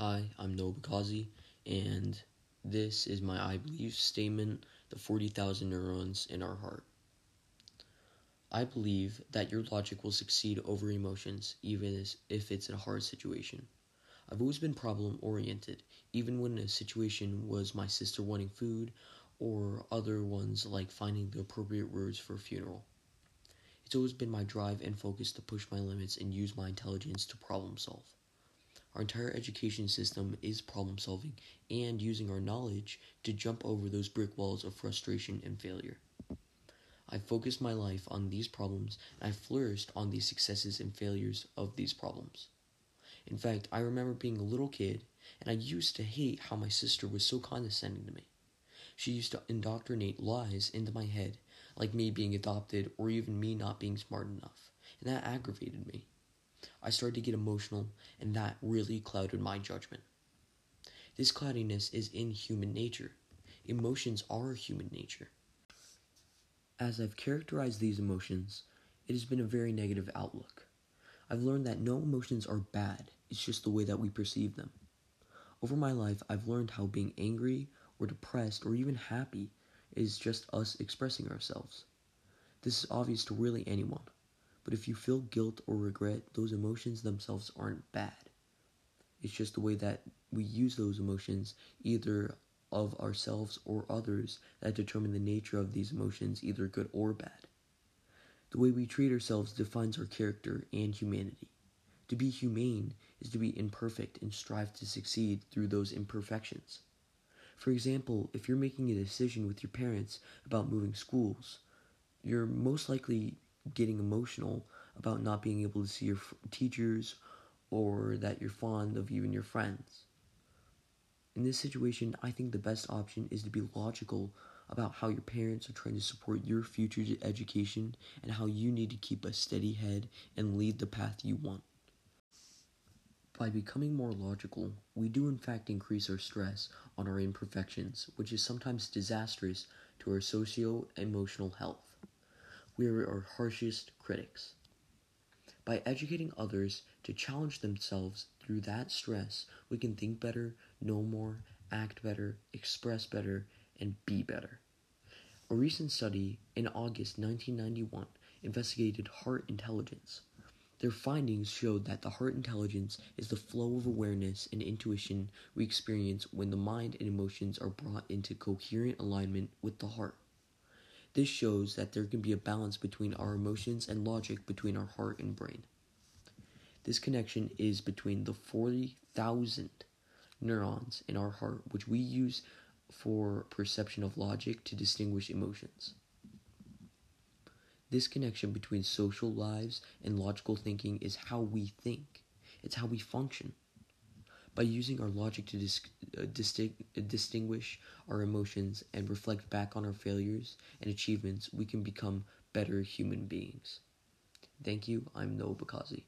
Hi, I'm Noah Bakazi, and this is my I believe statement the 40,000 neurons in our heart. I believe that your logic will succeed over emotions, even if it's in a hard situation. I've always been problem oriented, even when a situation was my sister wanting food or other ones like finding the appropriate words for a funeral. It's always been my drive and focus to push my limits and use my intelligence to problem solve. Our entire education system is problem solving and using our knowledge to jump over those brick walls of frustration and failure. I focused my life on these problems and I flourished on the successes and failures of these problems. In fact, I remember being a little kid and I used to hate how my sister was so condescending to me. She used to indoctrinate lies into my head, like me being adopted or even me not being smart enough, and that aggravated me. I started to get emotional, and that really clouded my judgment. This cloudiness is in human nature. Emotions are human nature. As I've characterized these emotions, it has been a very negative outlook. I've learned that no emotions are bad, it's just the way that we perceive them. Over my life, I've learned how being angry or depressed or even happy is just us expressing ourselves. This is obvious to really anyone. But if you feel guilt or regret, those emotions themselves aren't bad. It's just the way that we use those emotions, either of ourselves or others, that determine the nature of these emotions, either good or bad. The way we treat ourselves defines our character and humanity. To be humane is to be imperfect and strive to succeed through those imperfections. For example, if you're making a decision with your parents about moving schools, you're most likely getting emotional about not being able to see your f- teachers or that you're fond of even your friends. In this situation, I think the best option is to be logical about how your parents are trying to support your future education and how you need to keep a steady head and lead the path you want. By becoming more logical, we do in fact increase our stress on our imperfections, which is sometimes disastrous to our socio emotional health we are our harshest critics. By educating others to challenge themselves through that stress, we can think better, know more, act better, express better, and be better. A recent study in August 1991 investigated heart intelligence. Their findings showed that the heart intelligence is the flow of awareness and intuition we experience when the mind and emotions are brought into coherent alignment with the heart. This shows that there can be a balance between our emotions and logic between our heart and brain. This connection is between the 40,000 neurons in our heart, which we use for perception of logic to distinguish emotions. This connection between social lives and logical thinking is how we think, it's how we function. By using our logic to dis- uh, distinct, uh, distinguish our emotions and reflect back on our failures and achievements, we can become better human beings. Thank you. I'm Noah Bakazi.